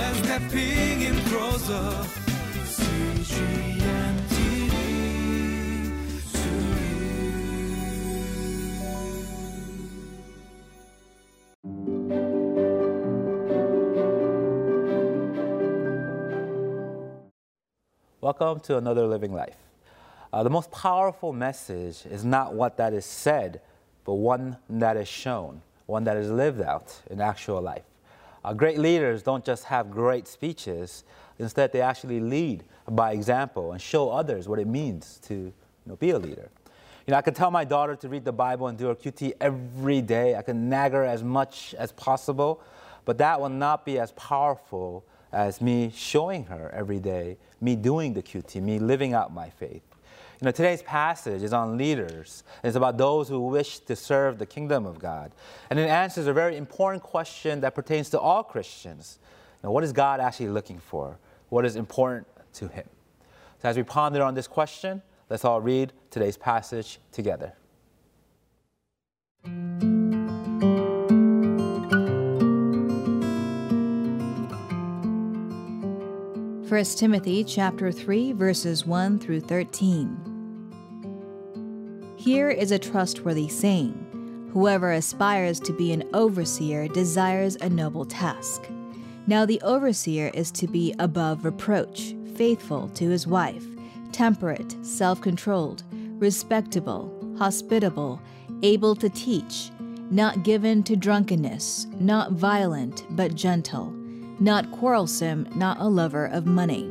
and stepping in closer. Welcome to another living life. Uh, the most powerful message is not what that is said, but one that is shown, one that is lived out in actual life. Uh, great leaders don't just have great speeches, instead, they actually lead by example and show others what it means to you know, be a leader. You know, I can tell my daughter to read the Bible and do her QT every day. I can nag her as much as possible, but that will not be as powerful as me showing her every day, me doing the QT, me living out my faith. You know, today's passage is on leaders. It's about those who wish to serve the kingdom of God. And it answers a very important question that pertains to all Christians. Now, what is God actually looking for? What is important to Him? So, as we ponder on this question, let's all read today's passage together. 1 Timothy chapter 3 verses 1 through 13. Here is a trustworthy saying: Whoever aspires to be an overseer desires a noble task. Now the overseer is to be above reproach, faithful to his wife, temperate, self-controlled, respectable, hospitable, able to teach, not given to drunkenness, not violent, but gentle not quarrelsome, not a lover of money.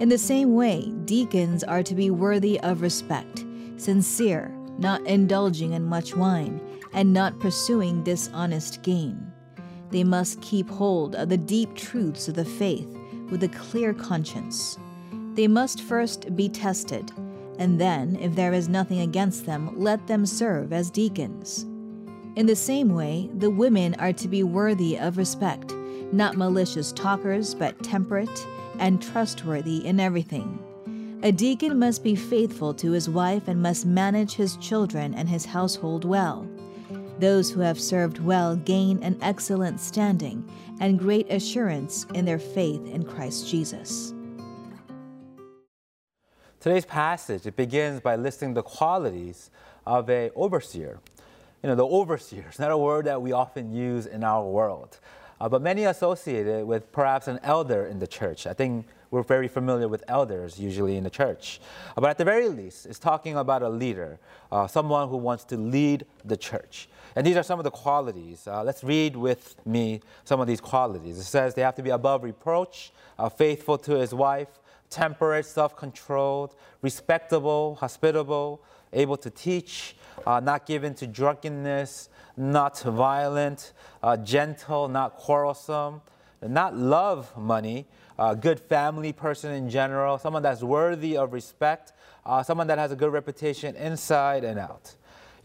In the same way, deacons are to be worthy of respect, sincere, not indulging in much wine, and not pursuing dishonest gain. They must keep hold of the deep truths of the faith with a clear conscience. They must first be tested, and then, if there is nothing against them, let them serve as deacons. In the same way, the women are to be worthy of respect, not malicious talkers, but temperate and trustworthy in everything. A deacon must be faithful to his wife and must manage his children and his household well. Those who have served well gain an excellent standing and great assurance in their faith in Christ Jesus. Today's passage it begins by listing the qualities of a overseer you know, the overseer is not a word that we often use in our world, uh, but many associate it with perhaps an elder in the church. I think we're very familiar with elders usually in the church. Uh, but at the very least, it's talking about a leader, uh, someone who wants to lead the church. And these are some of the qualities. Uh, let's read with me some of these qualities. It says they have to be above reproach, uh, faithful to his wife, temperate, self controlled, respectable, hospitable, able to teach, uh, not given to drunkenness, not violent, uh, gentle, not quarrelsome, not love money, a good family person in general, someone that's worthy of respect, uh, someone that has a good reputation inside and out.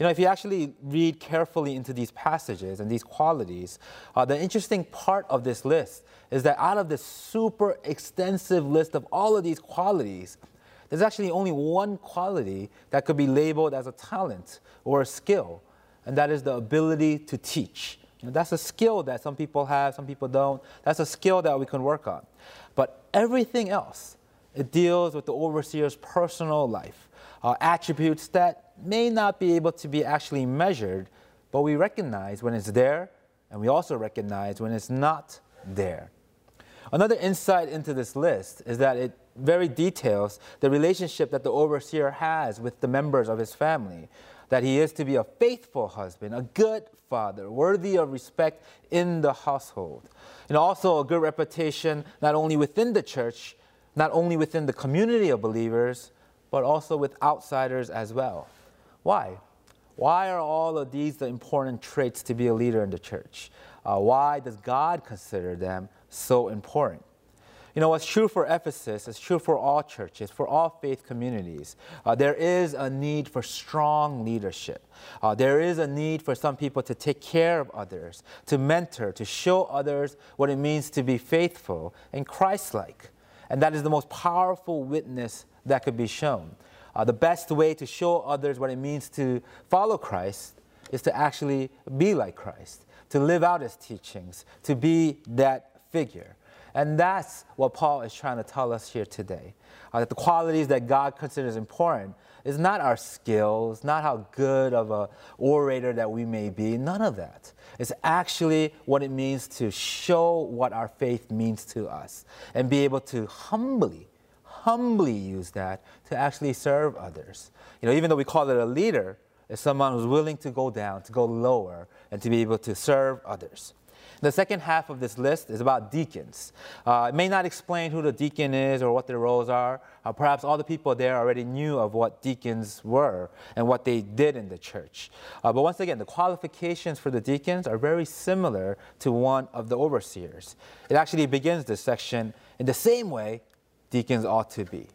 You know, if you actually read carefully into these passages and these qualities, uh, the interesting part of this list is that out of this super extensive list of all of these qualities, there's actually only one quality that could be labeled as a talent or a skill, and that is the ability to teach. You know, that's a skill that some people have, some people don't. That's a skill that we can work on. But everything else, it deals with the overseer's personal life, uh, attributes that may not be able to be actually measured, but we recognize when it's there, and we also recognize when it's not there. Another insight into this list is that it very details the relationship that the overseer has with the members of his family. That he is to be a faithful husband, a good father, worthy of respect in the household. And also a good reputation not only within the church, not only within the community of believers, but also with outsiders as well. Why? Why are all of these the important traits to be a leader in the church? Uh, why does God consider them so important? You know, what's true for Ephesus is true for all churches, for all faith communities. Uh, there is a need for strong leadership. Uh, there is a need for some people to take care of others, to mentor, to show others what it means to be faithful and Christ like. And that is the most powerful witness that could be shown. Uh, the best way to show others what it means to follow Christ is to actually be like Christ, to live out his teachings, to be that figure. And that's what Paul is trying to tell us here today. Uh, that the qualities that God considers important is not our skills, not how good of an orator that we may be, none of that. It's actually what it means to show what our faith means to us and be able to humbly, humbly use that to actually serve others. You know, even though we call it a leader, it's someone who's willing to go down, to go lower, and to be able to serve others. The second half of this list is about deacons. Uh, it may not explain who the deacon is or what their roles are. Uh, perhaps all the people there already knew of what deacons were and what they did in the church. Uh, but once again, the qualifications for the deacons are very similar to one of the overseers. It actually begins this section in the same way deacons ought to be.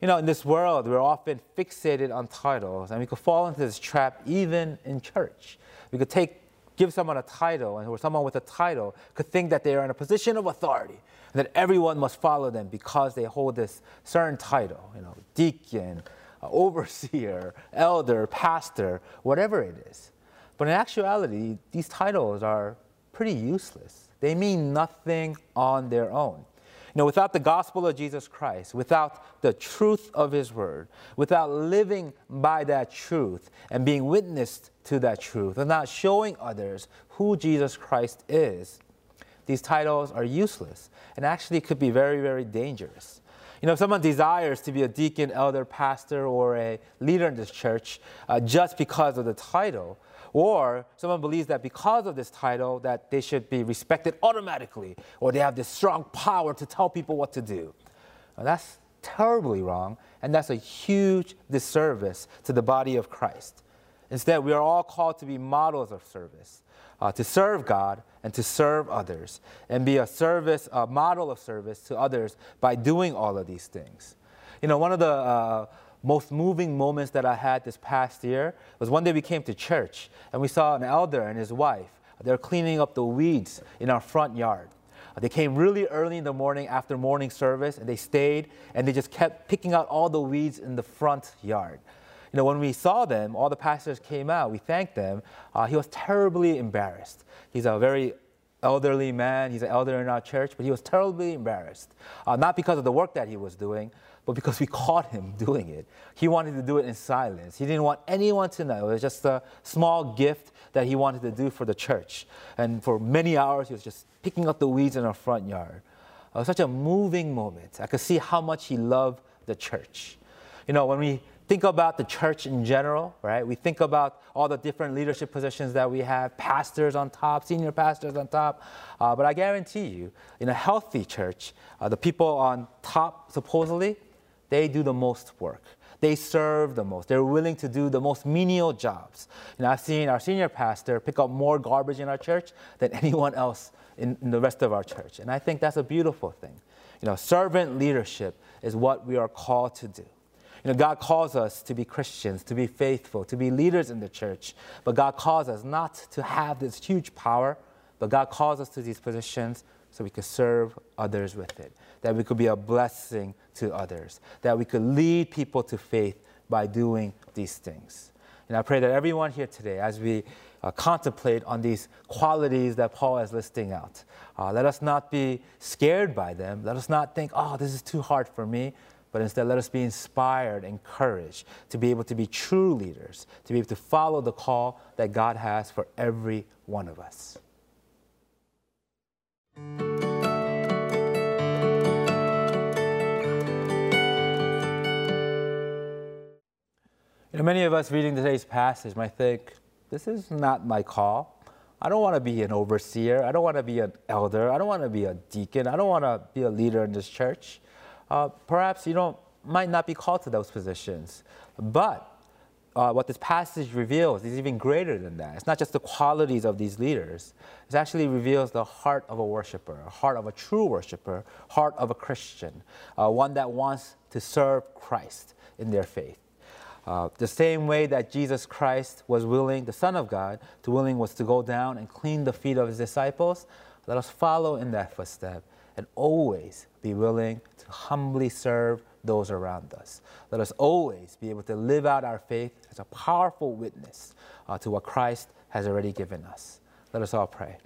You know, in this world, we're often fixated on titles, and we could fall into this trap even in church. We could take give someone a title, and or someone with a title could think that they are in a position of authority, and that everyone must follow them because they hold this certain title, you know, deacon, uh, overseer, elder, pastor, whatever it is. But in actuality, these titles are pretty useless. They mean nothing on their own. Know, without the gospel of Jesus Christ, without the truth of his word, without living by that truth and being witnessed to that truth, and not showing others who Jesus Christ is, these titles are useless and actually could be very, very dangerous. You know, if someone desires to be a deacon, elder, pastor, or a leader in this church uh, just because of the title, or someone believes that because of this title that they should be respected automatically or they have this strong power to tell people what to do. Now, that's terribly wrong and that's a huge disservice to the body of Christ. Instead, we are all called to be models of service, uh, to serve God and to serve others, and be a service, a model of service to others by doing all of these things. You know, one of the uh, most moving moments that I had this past year was one day we came to church and we saw an elder and his wife. They were cleaning up the weeds in our front yard. They came really early in the morning after morning service and they stayed and they just kept picking out all the weeds in the front yard. You know, when we saw them, all the pastors came out, we thanked them. Uh, he was terribly embarrassed. He's a very elderly man, he's an elder in our church, but he was terribly embarrassed. Uh, not because of the work that he was doing, but because we caught him doing it. He wanted to do it in silence. He didn't want anyone to know. It was just a small gift that he wanted to do for the church. And for many hours, he was just picking up the weeds in our front yard. It was such a moving moment. I could see how much he loved the church. You know, when we think about the church in general, right? We think about all the different leadership positions that we have, pastors on top, senior pastors on top. Uh, but I guarantee you, in a healthy church, uh, the people on top, supposedly, they do the most work. They serve the most. They're willing to do the most menial jobs. Know, I've seen our senior pastor pick up more garbage in our church than anyone else in, in the rest of our church. And I think that's a beautiful thing. You know, servant leadership is what we are called to do. You know, God calls us to be Christians, to be faithful, to be leaders in the church. But God calls us not to have this huge power, but God calls us to these positions so we could serve others with it, that we could be a blessing to others, that we could lead people to faith by doing these things. And I pray that everyone here today, as we uh, contemplate on these qualities that Paul is listing out, uh, let us not be scared by them. Let us not think, oh, this is too hard for me. But instead, let us be inspired, encouraged to be able to be true leaders, to be able to follow the call that God has for every one of us. Know, many of us reading today's passage might think, this is not my call. I don't want to be an overseer. I don't want to be an elder. I don't want to be a deacon. I don't want to be a leader in this church. Uh, perhaps you don't, might not be called to those positions. But uh, what this passage reveals is even greater than that. It's not just the qualities of these leaders. It actually reveals the heart of a worshiper, heart of a true worshiper, heart of a Christian, uh, one that wants to serve Christ in their faith. Uh, the same way that Jesus Christ was willing, the Son of God, to willing was to go down and clean the feet of his disciples. Let us follow in that footstep and always be willing to humbly serve those around us. Let us always be able to live out our faith as a powerful witness uh, to what Christ has already given us. Let us all pray.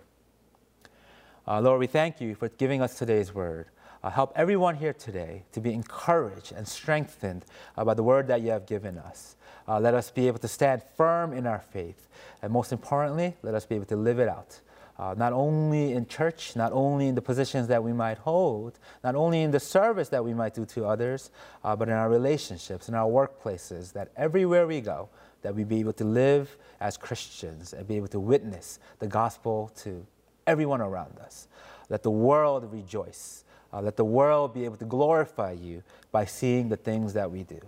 Uh, Lord, we thank you for giving us today's word. Uh, help everyone here today to be encouraged and strengthened uh, by the word that you have given us. Uh, let us be able to stand firm in our faith. And most importantly, let us be able to live it out. Uh, not only in church, not only in the positions that we might hold, not only in the service that we might do to others, uh, but in our relationships, in our workplaces, that everywhere we go, that we be able to live as Christians and be able to witness the gospel to everyone around us. Let the world rejoice uh, let the world be able to glorify you by seeing the things that we do.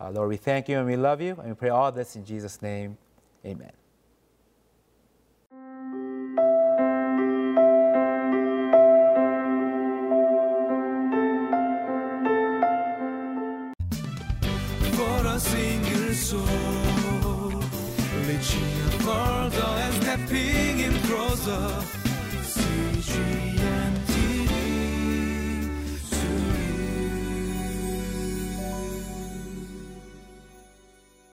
Uh, Lord, we thank you and we love you, and we pray all this in Jesus' name. Amen. A reaching. CGM.